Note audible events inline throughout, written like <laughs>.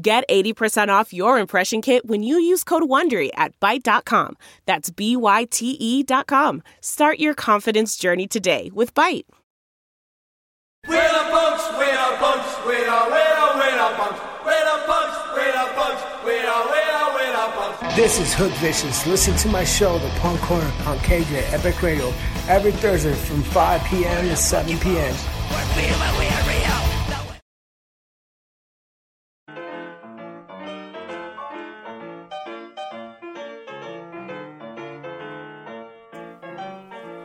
Get 80% off your impression kit when you use code WONDERY at Byte.com. That's B-Y-T-E dot com. Start your confidence journey today with Byte. We're the punks, we're the punks, we're the, we're the, we're the punks. We're the punks, we're the punks, we're the, we're the, we're the punks. This is Hook Vicious. Listen to my show, The Punk Corner, on KJ Epic Radio, every Thursday from 5 p.m. to 7 p.m. Hey,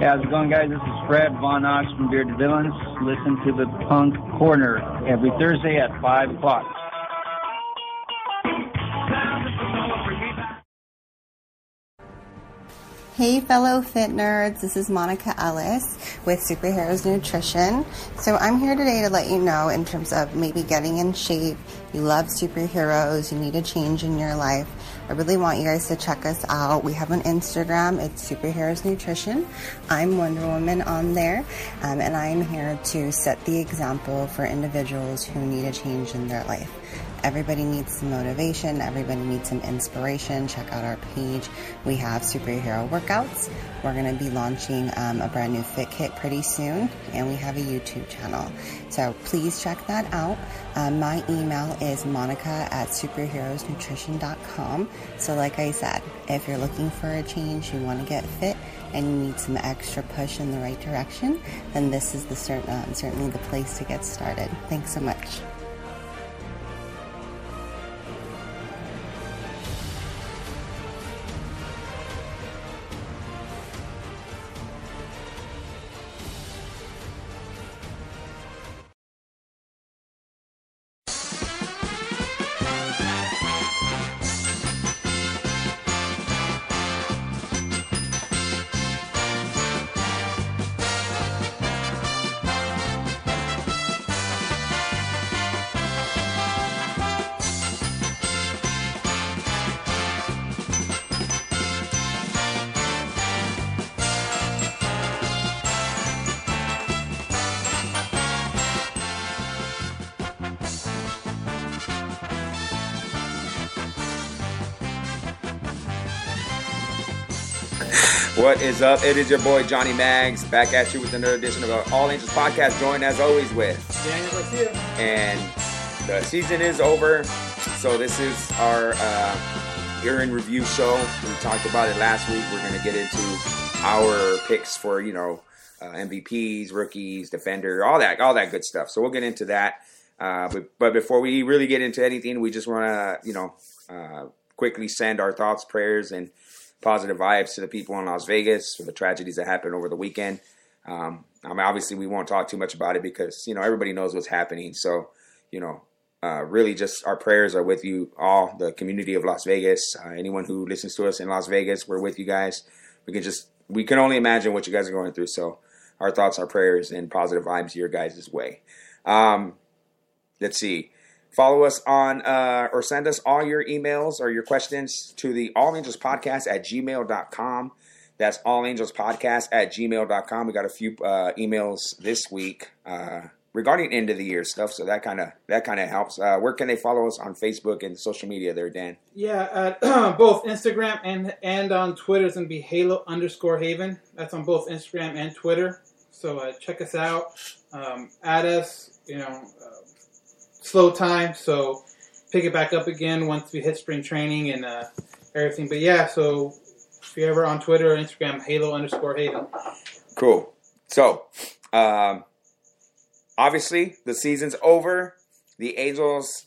How's it going, guys? This is Fred Von Ox from Bearded Villains. Listen to the Punk Corner every Thursday at 5 o'clock. Hey, fellow fit nerds, this is Monica Ellis with Superheroes Nutrition. So, I'm here today to let you know, in terms of maybe getting in shape, you love superheroes, you need a change in your life. I really want you guys to check us out. We have an Instagram, it's Superheroes Nutrition. I'm Wonder Woman on there, um, and I am here to set the example for individuals who need a change in their life. Everybody needs some motivation. Everybody needs some inspiration. Check out our page. We have superhero workouts. We're going to be launching um, a brand new fit kit pretty soon, and we have a YouTube channel. So please check that out. Um, my email is monica at superheroesnutrition.com. So, like I said, if you're looking for a change, you want to get fit, and you need some extra push in the right direction, then this is the um, certainly the place to get started. Thanks so much. What is up? It is your boy Johnny Mags back at you with another edition of our All Angels podcast. Joined as always with Daniel Garcia. and the season is over, so this is our uh, year in review show. We talked about it last week. We're gonna get into our picks for you know uh, MVPs, rookies, defender, all that, all that good stuff. So we'll get into that. Uh, but, but before we really get into anything, we just want to you know uh, quickly send our thoughts, prayers, and positive vibes to the people in Las Vegas for the tragedies that happened over the weekend. Um, I mean, obviously, we won't talk too much about it because you know everybody knows what's happening. So, you know, uh, really, just our prayers are with you all, the community of Las Vegas. Uh, anyone who listens to us in Las Vegas, we're with you guys. We can just we can only imagine what you guys are going through. So, our thoughts, our prayers, and positive vibes your guys' way. Um, let's see. Follow us on uh, or send us all your emails or your questions to the All Angels Podcast at gmail.com. That's all angels podcast at gmail.com. We got a few uh, emails this week uh, regarding end of the year stuff, so that kind of that kind of helps. Uh, where can they follow us on Facebook and social media there, Dan? Yeah, at <clears throat> both Instagram and and on Twitter it's gonna be Halo underscore Haven. That's on both Instagram and Twitter. So uh, check us out, um, add us. You know, uh, slow time, so pick it back up again once we hit spring training and uh, everything. But yeah, so if you're ever on Twitter or Instagram, Halo underscore Haven. Cool. So, um, obviously, the season's over. The Angels,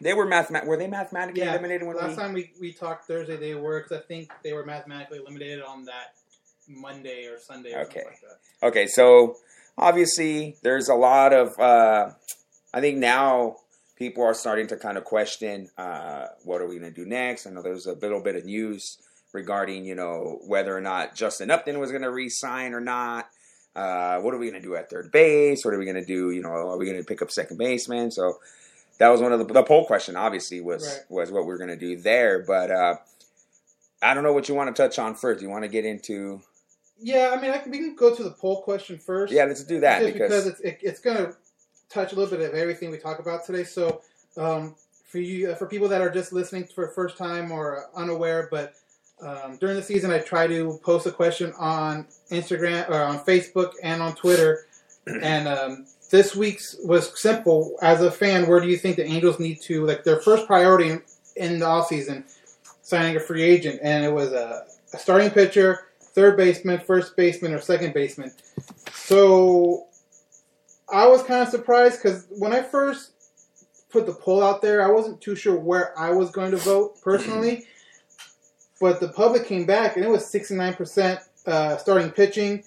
they were mathemat- Were they mathematically Yeah, eliminated when last we? time we, we talked Thursday, they were because I think they were mathematically eliminated on that Monday or Sunday or Okay. something like that. Okay, so obviously there's a lot of. Uh, I think now people are starting to kind of question uh, what are we going to do next. I know there's a little bit of news regarding you know whether or not Justin Upton was going to re-sign or not. Uh, what are we going to do at third base? What are we going to do? You know, are we going to pick up second baseman? So that was one of the the poll question. Obviously, was Right. was what we are going to do there. But uh, I don't know what you want to touch on first. Do you want to get into? Yeah, I mean, I can, we can go to the poll question first. Yeah, let's do that Just because, it's it, it's going to touch a little bit of everything we talk about today. So, um, for you, uh, for people that are just listening for the first time or unaware, but um, during the season, I try to post a question on Instagram or on Facebook and on Twitter. <clears throat> and um, this week's was simple. As a fan, where do you think the Angels need to like their first priority in, in the offseason, signing a free agent? And it was a, a starting pitcher, third baseman, first baseman, or second baseman. So I was kind of surprised because when I first put the poll out there, I wasn't too sure where I was going to vote <clears throat> personally. but the public came back and it was 69% uh, starting pitching,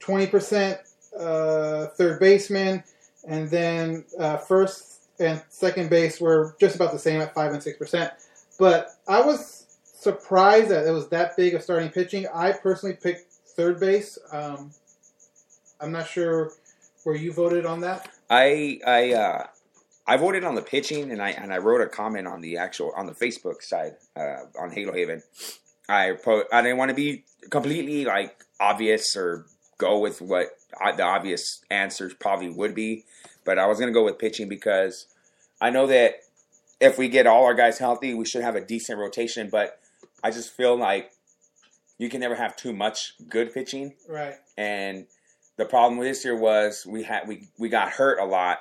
20% uh, third baseman, and then uh, first and second base were just about the same at 5 and 6%. But I was surprised that it was that big of starting pitching. I personally picked third base. Um, I'm not sure where you voted on that. I I uh, I voted on the pitching, and I and I wrote a comment on the actual on the Facebook side uh, on Halo Haven. I po- I didn't want to be completely like obvious or go with what uh, the obvious answers probably would be, but I was gonna go with pitching because I know that if we get all our guys healthy, we should have a decent rotation. But I just feel like you can never have too much good pitching. Right. And the problem with this year was we had we we got hurt a lot,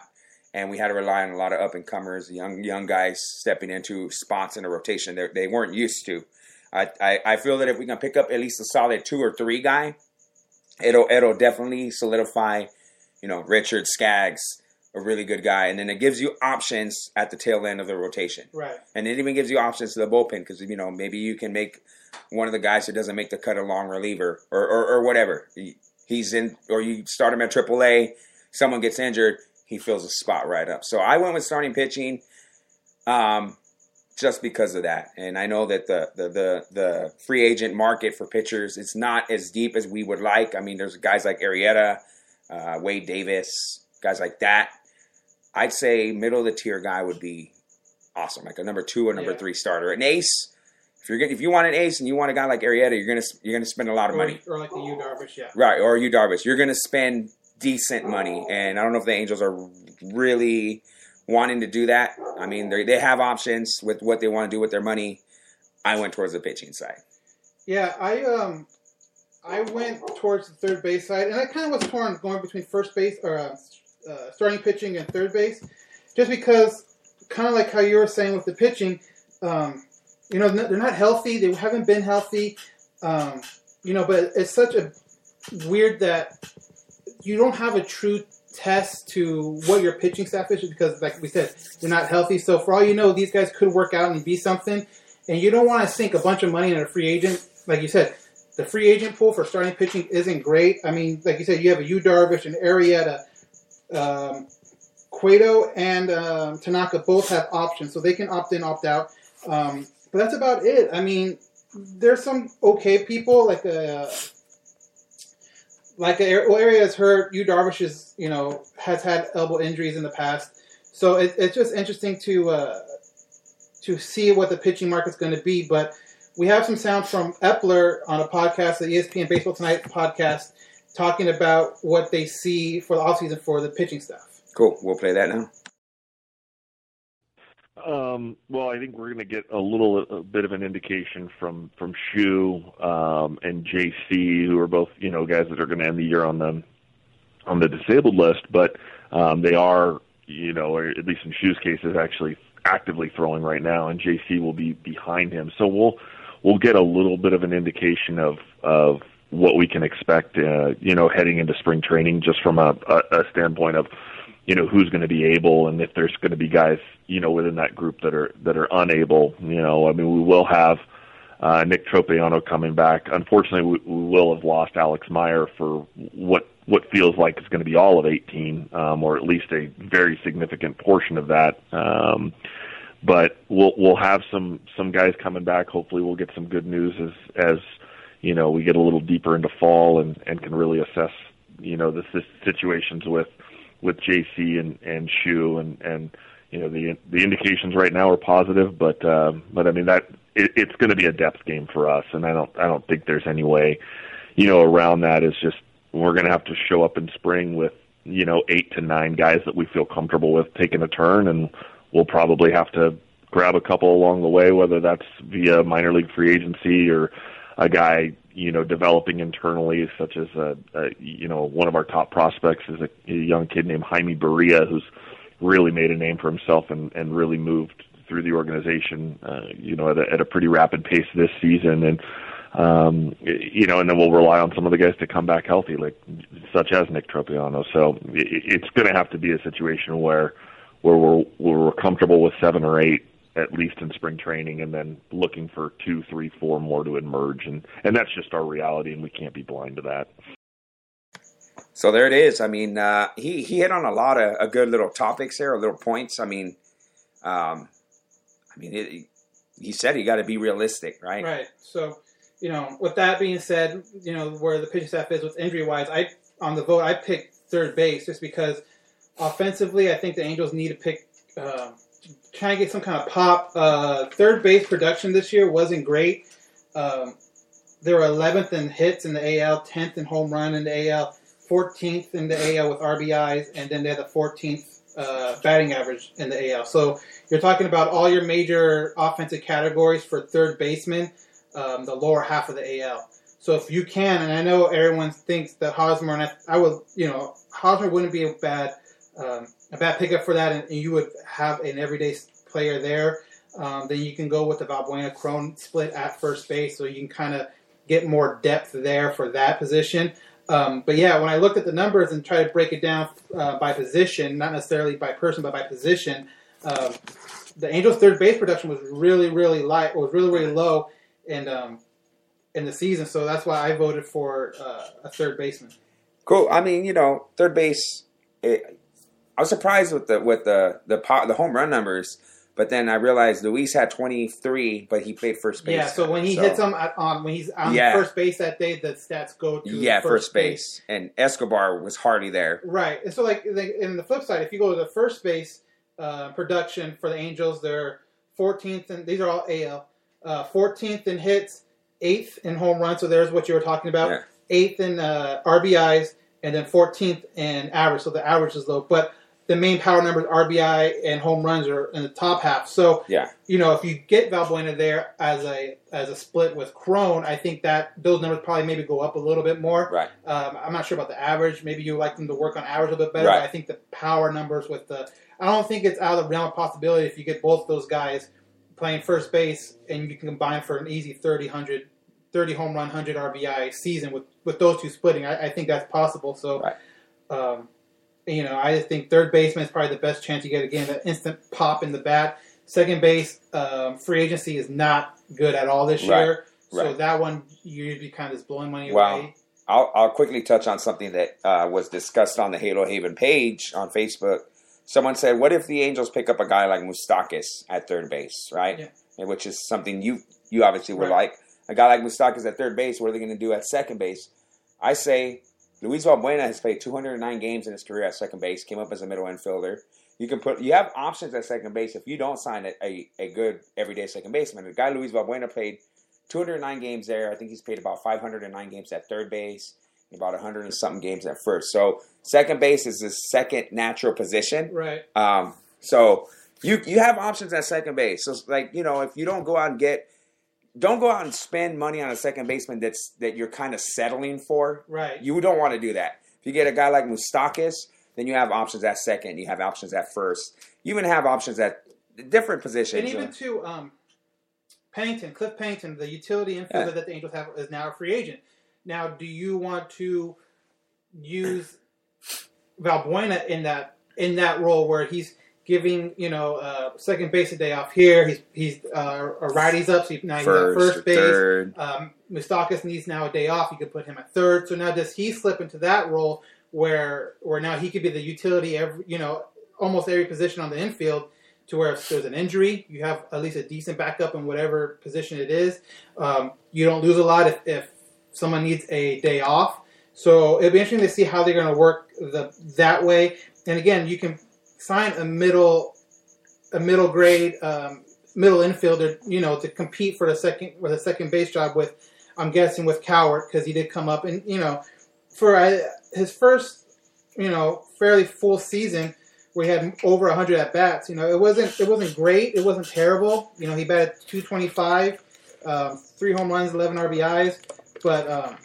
and we had to rely on a lot of up and comers, young young guys stepping into spots in the rotation that they weren't used to. I, I I feel that if we can pick up at least a solid two or three guy, it'll it'll definitely solidify, you know, Richard Skaggs, a really good guy, and then it gives you options at the tail end of the rotation. Right. And it even gives you options to the bullpen because you know maybe you can make one of the guys who doesn't make the cut a long reliever or, or, or whatever. He- He's in, or you start him at AAA. Someone gets injured, he fills a spot right up. So I went with starting pitching, um, just because of that. And I know that the the the, the free agent market for pitchers it's not as deep as we would like. I mean, there's guys like Arrieta, uh, Wade Davis, guys like that. I'd say middle of the tier guy would be awesome, like a number two or number Yeah. three starter. An ace, if you're if you want an ace and you want a guy like Arrieta, you're gonna you're gonna spend a lot of Or, money, or like the Yu Darvish, yeah. right? Or Yu Darvish, you're gonna spend decent money, and I don't know if the Angels are really wanting to do that. I mean, they they have options with what they want to do with their money. I went towards the pitching side. Yeah, I um, I went towards the third base side, and I kind of was torn going between first base or uh, uh, starting pitching and third base, just because kind of like how you were saying with the pitching, um, you know, they're not healthy. They haven't been healthy, um, you know. But it's such a weird that you don't have a true test to what your pitching staff is because, like we said, they're not healthy. So for all you know, these guys could work out and be something, and you don't want to sink a bunch of money in a free agent. Like you said, the free agent pool for starting pitching isn't great. I mean, like you said, you have a Yu Darvish and Arrieta. Um, Cueto and um, Tanaka both have options, so they can opt in, opt out. Um, but that's about it. I mean, there's some okay people like uh, like a, well, area is hurt. Yu Darvish is you know has had elbow injuries in the past, so it, it's just interesting to uh, to see what the pitching market's going to be. But we have some sound from Eppler on a podcast, the ESPN Baseball Tonight podcast, talking about what they see for the offseason for the pitching staff. Cool. We'll play that now. Um, well, I think we're going to get a little a bit of an indication from from Shu um, and JC, who are both you know guys that are going to end the year on the on the disabled list, but um, they are you know, or at least in Shu's case, is actually actively throwing right now, and JC will be behind him. So we'll we'll get a little bit of an indication of of what we can expect, uh, you know, heading into spring training, just from a, a, a standpoint of you know who's going to be able and if there's going to be guys you know within that group that are that are unable you know i mean we will have uh nick tropeano coming back. Unfortunately we, we will have lost alex meyer for what what feels like is going to be all of 18 um or at least a very significant portion of that. Um but we'll we'll have some some guys coming back. Hopefully we'll get some good news as as you know we get a little deeper into fall and and can really assess you know the s- situations with with JC and and Shu and and you know the the indications right now are positive, but um, but I mean that it, it's going to be a depth game for us, and I don't I don't think there's any way you know around that. Is just we're going to have to show up in spring with you know eight to nine guys that we feel comfortable with taking a turn, and we'll probably have to grab a couple along the way, whether that's via minor league free agency or a guy you know developing internally, such as a, a you know one of our top prospects is a, a young kid named Jaime Barria, who's really made a name for himself and and really moved through the organization, uh, you know, at a, at a pretty rapid pace this season, and um, you know, and then we'll rely on some of the guys to come back healthy, like such as Nick Tropeano. So it, it's going to have to be a situation where where we're where we're comfortable with seven or eight at least in spring training, and then looking for two, three, four more to emerge, and and that's just our reality, and we can't be blind to that. So there it is. I mean, uh, he he hit on a lot of a good little topics there, little points. I mean, um, I mean, it, he said you got to be realistic, right? Right. So, you know, with that being said, you know, where the pitching staff is with injury wise, I on the vote I picked third base just because offensively I think the Angels need to pick uh, try and get some kind of pop. Uh, third base production this year wasn't great. Um, they were 11th in hits in the AL, 10th in home run in the AL, 14th in the AL with RBIs, and then they had the 14th uh, batting average in the AL. So you're talking about all your major offensive categories for third baseman, um, the lower half of the AL. So if you can, and I know everyone thinks that Hosmer, and I, I would, you know, Hosmer wouldn't be a bad um, a bad pickup for that, and, and you would have an everyday player there. Um, then you can go with the Valbuena Cron split at first base, so you can kind of get more depth there for that position. Um, but yeah, when I looked at the numbers and tried to break it down uh, by position, not necessarily by person, but by position, um, the Angels' third base production was really, really light, was really, really low, and um, in the season. So that's why I voted for uh, a third baseman. Cool. I mean, you know, third base. It, I was surprised with the with the the po- the home run numbers, but then I realized Luis had 23, but he played first base. Yeah, so when he hits them at, on when he's on Yeah. first base that day, the stats go to yeah, first, base. and Escobar was hardly there. Right, and so like like, in the flip side, if you go to the first base uh, production for the Angels, they're 14th, and these are all AL. Uh, 14th in hits, eighth in home runs. So there's what you were talking about. Yeah. Eighth in uh, RBIs, and then 14th in average. So the average is low, but the main power numbers, RBI and home runs, are in the top half. So Yeah, you know, if you get Valbuena there as a as a split with Cron, I think that those numbers probably maybe go up a little bit more. right. Um, I'm not sure about the average. Maybe you like them to work on average a little bit better. Right. But I think the power numbers with the I don't think it's out of the realm of possibility if you get both those guys playing first base and you can combine for an easy 30, 100, 30 home run, 100 RBI season with, with those two splitting. I, I think that's possible. So, Right. um, you know, I just think third baseman is probably the best chance you get again, that instant pop in the bat. Second base, um, free agency is not good at all this Right. year. So Right. that one you'd be kind of just blowing money Wow. away. I'll, I'll quickly touch on something that uh, was discussed on the Halo Haven page on Facebook. Someone said, "What if the Angels pick up a guy like Moustakas at third base, right? Yeah. And Which is something you you obviously would Right. like. A guy like Moustakas at third base. What are they going to do at second base? I say Luis Valbuena has played 209 games in his career at second base. Came up as a middle infielder. You can put you have options at second base if you don't sign a, a, a good everyday second baseman. The guy Luis Valbuena played 209 games there. I think he's played about 509 games at third base, and about 100 and something games at first. So second base is his second natural position. Right. Um, so you you have options at second base. So like you know, if you don't go out and get, don't go out and spend money on a second baseman that's that you're kind of settling for. Right. You don't want to do that. If you get a guy like Moustakas, then you have options at second. You have options at first. You even have options at different positions. And even to um, Pennington, Cliff Pennington, the utility infielder Yeah. that the Angels have is now a free agent. Now, do you want to use Valbuena in that in that role where he's giving you know uh, second base a day off here? He's he's uh, a righty's up, so he, now he's at First or first base. third. Um, Moustakas needs now a day off. You could put him at third. So now does he slip into that role where where now he could be the utility every you know almost every position on the infield to where if there's an injury, you have at least a decent backup in whatever position it is. Um, you don't lose a lot if, if someone needs a day off. So it'll be interesting to see how they're going to work the that way. And again, you can sign a middle a middle grade um, middle infielder, you know, to compete for the second for the second base job with. I'm guessing with Cowart because he did come up and you know for uh, his first you know fairly full season he had over 100 at bats. You know, it wasn't it wasn't great. It wasn't terrible. You know, he batted 225, um, three home runs, 11 RBIs. But um,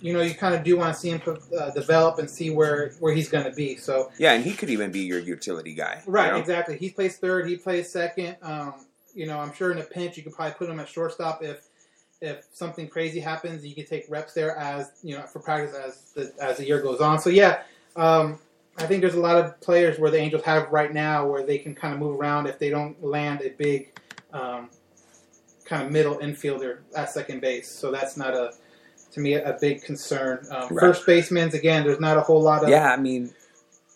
you know, you kind of do want to see him uh, develop and see where where he's going to be. So Yeah, and he could even be your utility guy. you right, know? exactly. He plays third. He plays second. Um, you know, I'm sure in a pinch you could probably put him at shortstop if if something crazy happens. You could take reps there as you know for practice as the as the year goes on. So yeah. Um, I think there's a lot of players where the Angels have right now where they can kind of move around if they don't land a big um, kind of middle infielder at second base. So that's not a to me a big concern. Um, Right. First baseman's again, there's not a whole lot of. Yeah, I mean,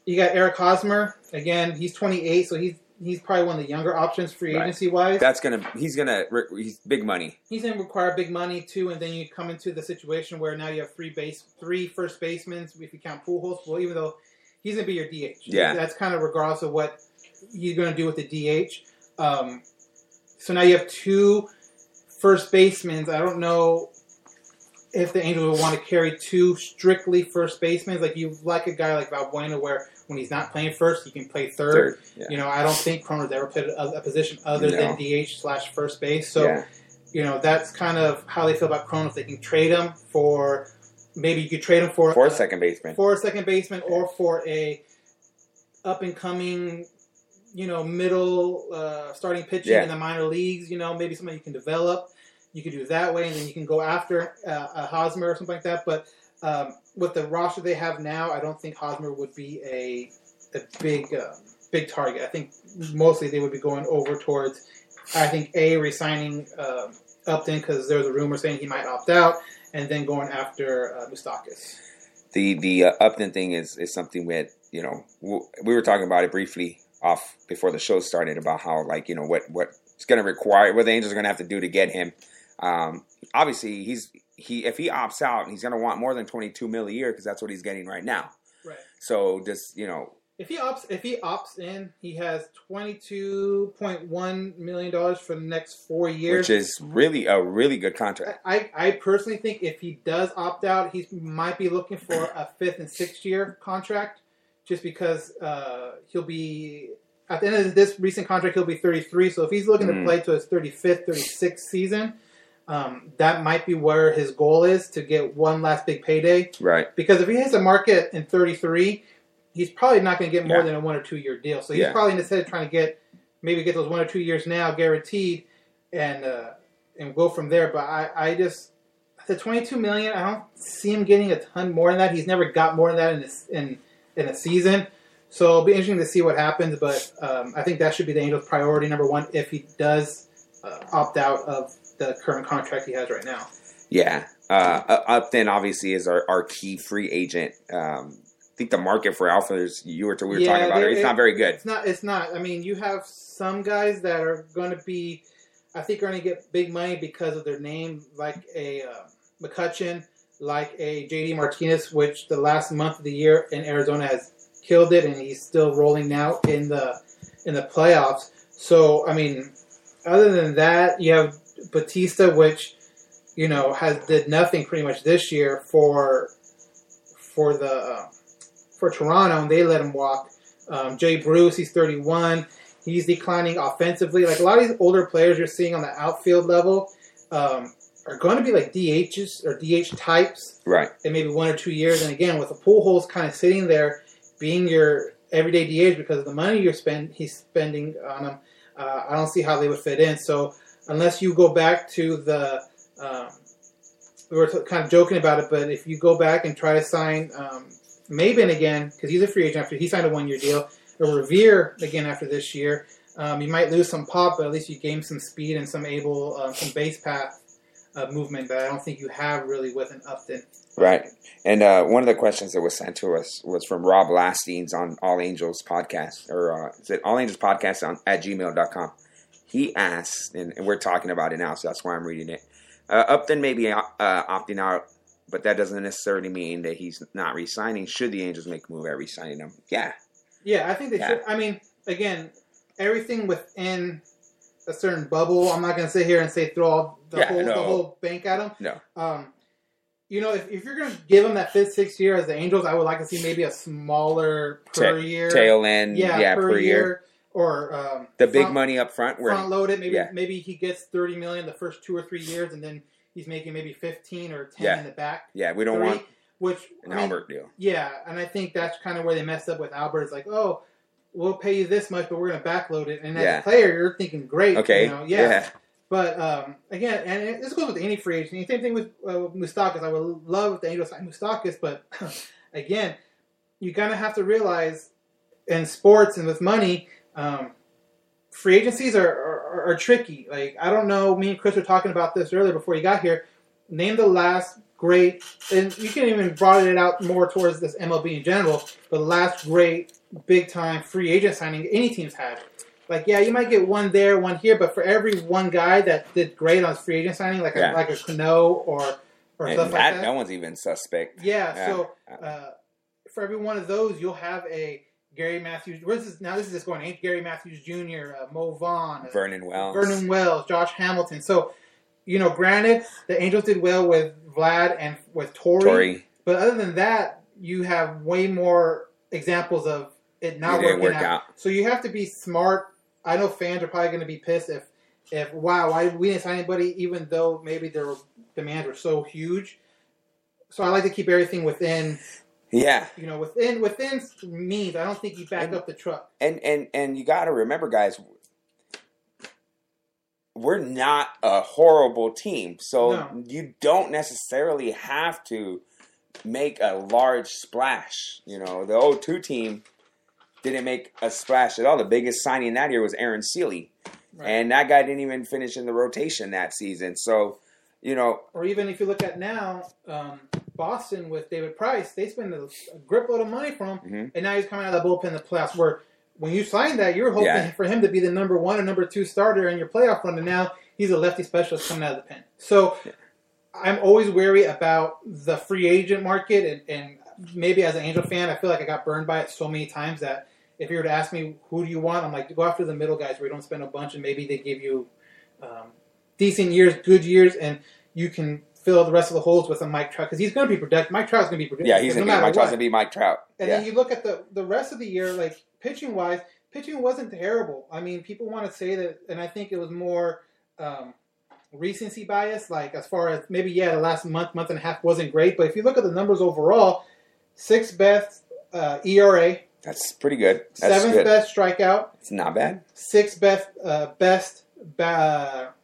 You got Eric Hosmer again. He's 28, so he's he's probably one of the younger options free Right. agency wise. that's gonna he's gonna he's big money. He's to require big money too, and then you come into the situation where now you have three base, three first basemen if you count Pujols. Well, even though he's to be your DH, Yeah. that's kind of regardless of what you're to do with the DH. Um, so now you have two first basemen. I don't know if the Angels would want to carry two strictly first basemen. Like you like a guy like Valbuena, where when he's not playing first, he can play third. Third, yeah. You know, I don't think Croner's ever played a, a position other No. than DH slash first base. So yeah. you know that's kind of how they feel about Cronin. If they can trade him for, maybe you could trade him for for a second baseman. for a second baseman or for a up and coming, you know, middle uh, starting pitching Yeah. in the minor leagues. You know, maybe somebody you can develop. You could do that way, and then you can go after uh, a Hosmer or something like that. But um, with the roster they have now, I don't think Hosmer would be a a big uh, big target. I think mostly they would be going over towards. I think a resigning uh, Upton because there's a rumor saying he might opt out, and then going after uh, Moustakas. the the uh, Upton thing is is something with you know we were talking about it briefly off before the show started about how like you know what what it's going to require what the Angels are going to have to do to get him. Um, obviously, he's he if he opts out, he's going to want more than twenty two mil a year because that's what he's getting right now. Right. So just you know If he opts, if he opts in, he has twenty two point one million dollars for the next four years. which is really a really good contract. I, I personally think if he does opt out, he might be looking for a fifth and sixth year contract, just because uh, he'll be at the end of this recent contract he'll be 33. So if he's looking to Mm. play to his 35th, 36th season, um, that might be where his goal is to get one last big payday. Right. Because if he hits a market in 33, he's probably not going to get more Yeah. than a one or two year deal. So he's Yeah. probably in his head trying to get maybe get those one or two years now guaranteed, and uh, and go from there. But I, I just the 22 million, I don't see him getting a ton more than that. He's never got more than that in this in in a season. So it'll be interesting to see what happens. But um, I think that should be the Angels' priority number one if he does uh, opt out of the current contract he has right now. Yeah. Uh, Upton obviously is our, our key free agent. Um, I think the market for outfielders you were we were Yeah, talking about there- it, it's not very good. It's not. It's not. I mean, you have some guys that are going to be, I think, are going to get big money because of their name, like a uh, McCutchen, like a JD Martinez, which the last month of the year in Arizona has killed it, and he's still rolling now in the in the playoffs. So, I mean, other than that, you have Bautista, which you know, has did nothing pretty much this year for for the uh, for Toronto, and they let him walk. Um, Jay Bruce, he's 31. He's declining offensively. Like a lot of these older players you're seeing on the outfield level um, are going to be like DHs or DH types Right. in maybe one or two years. And again, with the Pujols kind of sitting there, being your everyday DH because of the money you're spend he's spending on them, uh, I don't see how they would fit in. So unless you go back to the, um, we were kind of joking about it, but if you go back and try to sign um, Maybin again because he's a free agent after he signed a one year deal, or Revere again after this year. Um, you might lose some pop, but at least you gain some speed and some able, uh, some base path uh, movement that I don't think you have really with an Upton. Right. And uh, one of the questions that was sent to us was from Rob Lastines on All Angels podcast, or uh, is it All Angels podcast on, at gmail.com. He asked, and, and we're talking about it now, so that's why I'm reading it. Uh, Upton may be uh, opting out, but that doesn't necessarily mean that he's not resigning. Should the Angels make a move at re signing him? Yeah. Yeah, I think they Yeah. should. I mean, again, everything within a certain bubble. I'm not going to sit here and say throw all the Yeah, whole the whole bank at him. No. Um, you know, if, if you're going to give him that fifth, sixth year as the Angels, I would like to see maybe a smaller per Ta- year. Tail end, yeah, yeah, per, per year. year. Or um, The big front- money up front, where front load it. Maybe yeah. maybe he gets thirty million the first two or three years, and then he's making maybe fifteen or ten Yeah. in the back. yeah, we don't three, want which an I mean, Albert deal. Yeah, and I think that's kind of where they messed up with Albert. It's like, oh, we'll pay you this much, but we're going to backload it. And as Yeah. a player, you're thinking, great, Okay. you know, yeah. But um, again, and it, this goes with any free agent. Same thing with uh, Moustakas. I would love if the Angels signed Moustakas, but <laughs> again, you kind of have to realize in sports and with money, um, free agencies are, are, are tricky. Like I don't know. Me and Chris were talking about this earlier before you got here. Name the last great, and you can even broaden it out more towards this MLB in general. The last great big time free agent signing any team's had. Like yeah, you might get one there, one here, but for every one guy that did great on free agent signing, like Yeah. a, like a Cano or or And stuff that, like that. that one's even suspect. Yeah, Yeah. so uh, for every one of those, you'll have a Gary Matthews. Where's this now? This is just going eight. Gary Matthews Jr., uh, Mo Vaughn, uh, Vernon Wells. Vernon Wells, Josh Hamilton. So, you know, granted, the Angels did well with Vlad and with Torii, but other than that, you have way more examples of it not working work out. out. So you have to be smart. I know fans are probably going to be pissed if, if wow, why we didn't sign anybody, even though maybe their demands were so huge. So I like to keep everything within, Yeah. you know, within within means. I don't think you back up the truck. and and and you got to remember guys we're not a horrible team so No. you don't necessarily have to make a large splash you know the 0-2 team didn't make a splash at all the biggest signing that year was aaron sele Right. and that guy didn't even finish in the rotation that season so you know Or even if you look at now, um, Boston with David Price, they spend a, a grip load of money for him, Mhm. and now he's coming out of the bullpen in the playoffs. Where when you signed that, you're hoping Yeah. for him to be the number one or number two starter in your playoff run, and now he's a lefty specialist coming out of the pen. So I'm always wary about the free agent market, and, and maybe as an Angel fan, I feel like I got burned by it so many times that if you were to ask me who do you want, I'm like go after the middle guys where you don't spend a bunch, and maybe they give you um, decent years, good years, and you can fill the rest of the holes with a Mike Trout because he's going to be productive. Mike Trout's going to be productive. yeah he's gonna be matter mike trout's what. gonna be mike trout And yeah then you look at the the rest of the year, like pitching wise, pitching wasn't terrible. I mean, people want to say that, and I think it was more um, recency bias. Like as far as maybe yeah, the last month, month and a half wasn't great, but if you look at the numbers overall, sixth best uh, ERA, that's pretty good that's seventh good best strikeout, it's not bad sixth best uh, best ba-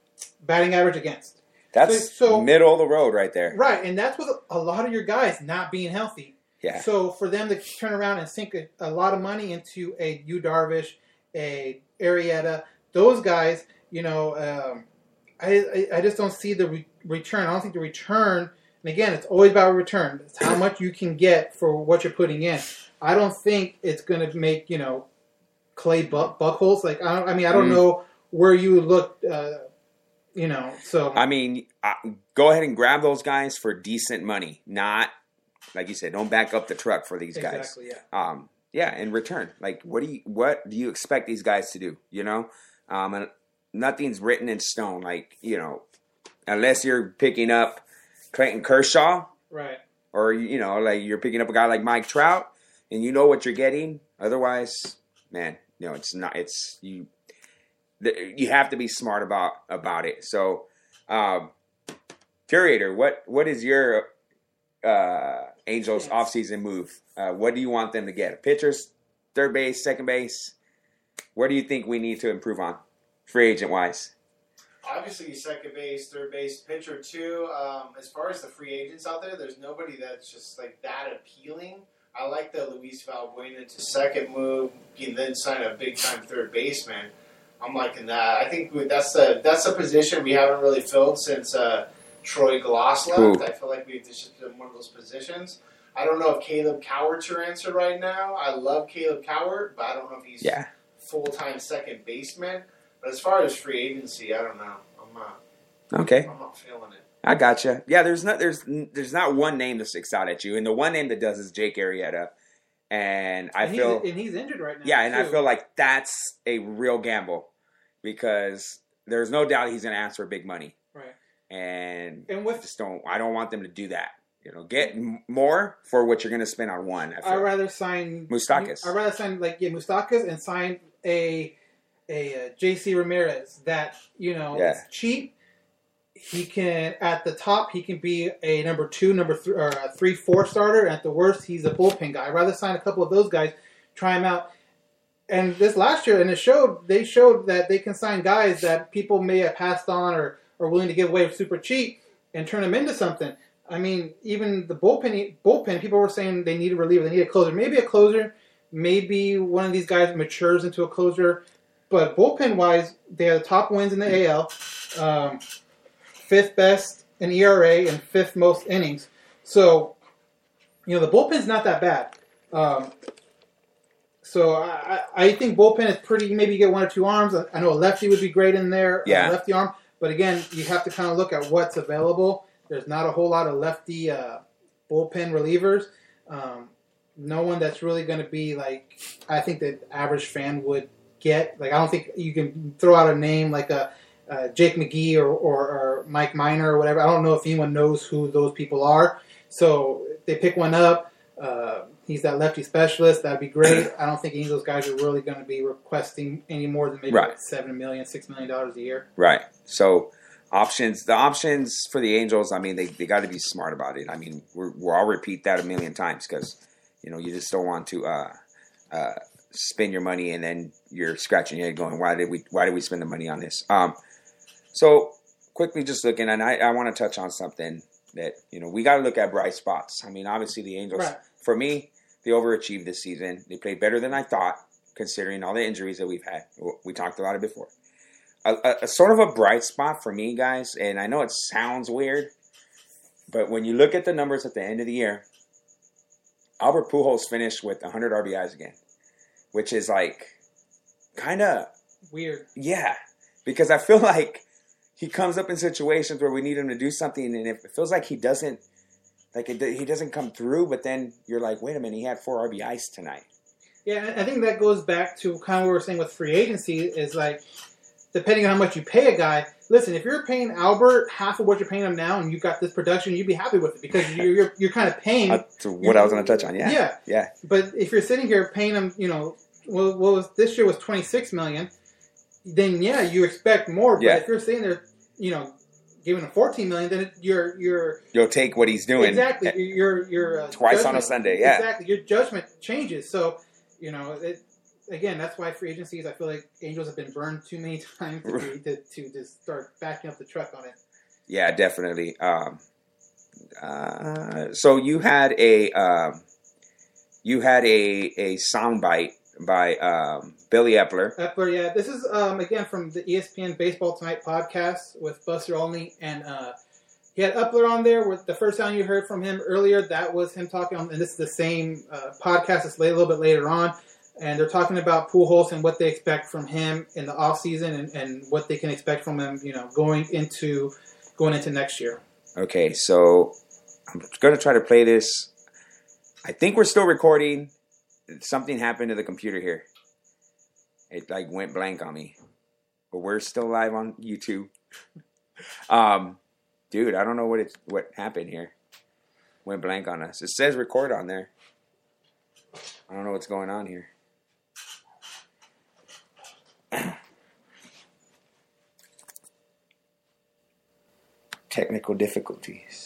batting average against. that's So- middle of the road right there Right, and that's with a lot of your guys not being healthy. yeah So for them to turn around and sink a, a lot of money into a Yu Darvish, a Arrieta, those guys, you know, um, I, I I just don't see the re- return. I don't think the return. And again, it's always about return. It's how much you can get for what you're putting in. I don't think it's going to make you know clay buck, buchholz. Like I, don't, I mean, I don't Mm. know where you look. Uh, you know, so I mean, go ahead and grab those guys for decent money. Not like you said, don't back up the truck for these guys. exactly, yeah. Um, yeah, in return, like what do you what do you expect these guys to do? You know, um, and nothing's written in stone. Like you know, unless you're picking up Clayton Kershaw Right. or you know, like you're picking up a guy like Mike Trout, and you know what you're getting. Otherwise, man, you know it's not. It's you. The- You have to be smart about about it. So, um, curator, what what is your uh, Angels offseason move? Uh, what do you want them to get? Pitchers, third base, second base. Where do you think we need to improve on, free agent wise? Obviously, second base, third base, pitcher too. Um, as far as the free agents out there, there's nobody that's just like that appealing. I like the Luis Valbuena to second move, and then sign a big time third baseman. I'm liking that. I think we- that's the that's a position we haven't really filled since uh, Troy Glaus left. Cool. I feel like we've just been one of those positions. I don't know if Caleb Cowart's your answer right now. I love Caleb Cowart, but I don't know if he's Yeah, full time second baseman. But as far as free agency, I don't know. I'm not. okay. I'm not feeling it. I gotcha. Yeah, there's not there's there's not one name that sticks out at you, and the one name that does is Jake Arrieta, and I and feel and he's injured right now. yeah, and I feel like that's a real gamble because there's no doubt he's going to ask for big money, right. and And I with just don't I don't want them to do that. You know, get m- more for what you're going to spend on one. I I'd rather sign Moustakas. I'd rather sign like yeah, Moustakas and sign a a uh, JC Ramirez that you know Yeah. is cheap. He can at the top he can be a number two, number three, or a three, four starter. At the worst, he's a bullpen guy. I'd rather sign a couple of those guys, try him out. And this last year, and it showed they showed that they can sign guys that people may have passed on or are willing to give away super cheap and turn them into something. I mean, even the bullpen bullpen people were saying they need a reliever, they need a closer, maybe a closer, maybe one of these guys matures into a closer. But bullpen wise, they have the top wins in the AL, um, fifth best in ERA, and fifth most innings. So, you know, the bullpen's not that bad. Um, so I, I think bullpen is pretty. Maybe you get one or two arms. I- I know a lefty would be great in there. a Yeah. lefty arm. But again, you have to kind of look at what's available. There's not a whole lot of lefty uh, bullpen relievers. Um, no one that's really going to be like I think the average fan would get. Like I don't think you can throw out a name like a uh, Jake McGee or, or, or Mike Minor or whatever. I don't know if anyone knows who those people are. So they pick one up. Uh, he's that lefty specialist. That'd be great. I don't think any of those guys are really going to be requesting any more than maybe Right. like seven million, six million dollars a year. Right. So options, the options for the Angels. I mean, they, they got to be smart about it. I mean, we're, we'll all repeat that a million times because you know you just don't want to uh, uh, spend your money and then you're scratching your head going, why did we why did we spend the money on this? Um, so quickly, just looking, and I, I want to touch on something that you know we got to look at bright spots. I mean, obviously the Angels, Right. for me, they overachieved this season. They played better than I thought, considering all the injuries that we've had. We talked about it before a, a, a sort of a bright spot for me, guys, and I know it sounds weird, but when you look at the numbers at the end of the year, Albert Pujols finished with 100 RBIs again, which is like kind of Weird. yeah, because I feel <laughs> like he comes up in situations where we need him to do something, and if it feels like he doesn't. Like it, he doesn't come through, but then you're like, wait a minute, he had four RBIs tonight. Yeah, I think that goes back to kind of what we were saying with free agency is like, depending on how much you pay a guy. Listen, if you're paying Albert half of what you're paying him now, and you've got this production, you'd be happy with it because you're you're, you're kind of paying. That's what I was going to touch on. Yeah, Yeah. yeah, But if you're sitting here paying him, you know, what, what was this year was 26 million, then yeah, you expect more. But Yeah. if you're sitting there, you know, giving him 14 million, then it, you're you're You'll take what he's doing exactly your your uh, twice on a Sunday. Yeah, exactly your judgment changes. So you know, it, again, that's why free agencies. I feel like Angels have been burned too many <laughs> times to, to, to just start backing up the truck on it. Yeah, definitely. Um, uh, so you had a um, you had a a soundbite by um, Billy Eppler. Eppler, yeah. This is um, again from the ESPN Baseball Tonight podcast with Buster Olney, and uh, he had Eppler on there. With the first time you heard from him earlier, that was him talking on, and this is the same uh, podcast. It's late, a little bit later on, and they're talking about Pujols and what they expect from him in the off season, and, and what they can expect from him, you know, going into going into next year. Okay, so I'm going to try to play this. I think we're still recording. Something happened to the computer here. It like went blank on me, but we're still live on YouTube. <laughs> Um, Dude, I don't know what it what happened here. Went blank on us. It says record on there. I don't know what's going on here. <clears throat> Technical difficulties.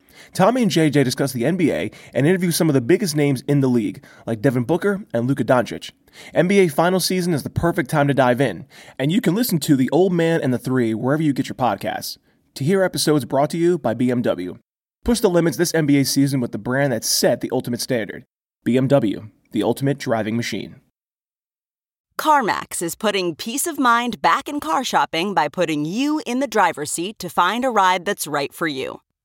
Tommy and JJ discuss the NBA and interview some of the biggest names in the league, like Devin Booker and Luka Doncic. NBA final season is the perfect time to dive in, and you can listen to The Old Man and the Three wherever you get your podcasts. To hear episodes brought to you by BMW. Push the limits this NBA season with the brand that set the ultimate standard BMW, the ultimate driving machine. CarMax is putting peace of mind back in car shopping by putting you in the driver's seat to find a ride that's right for you.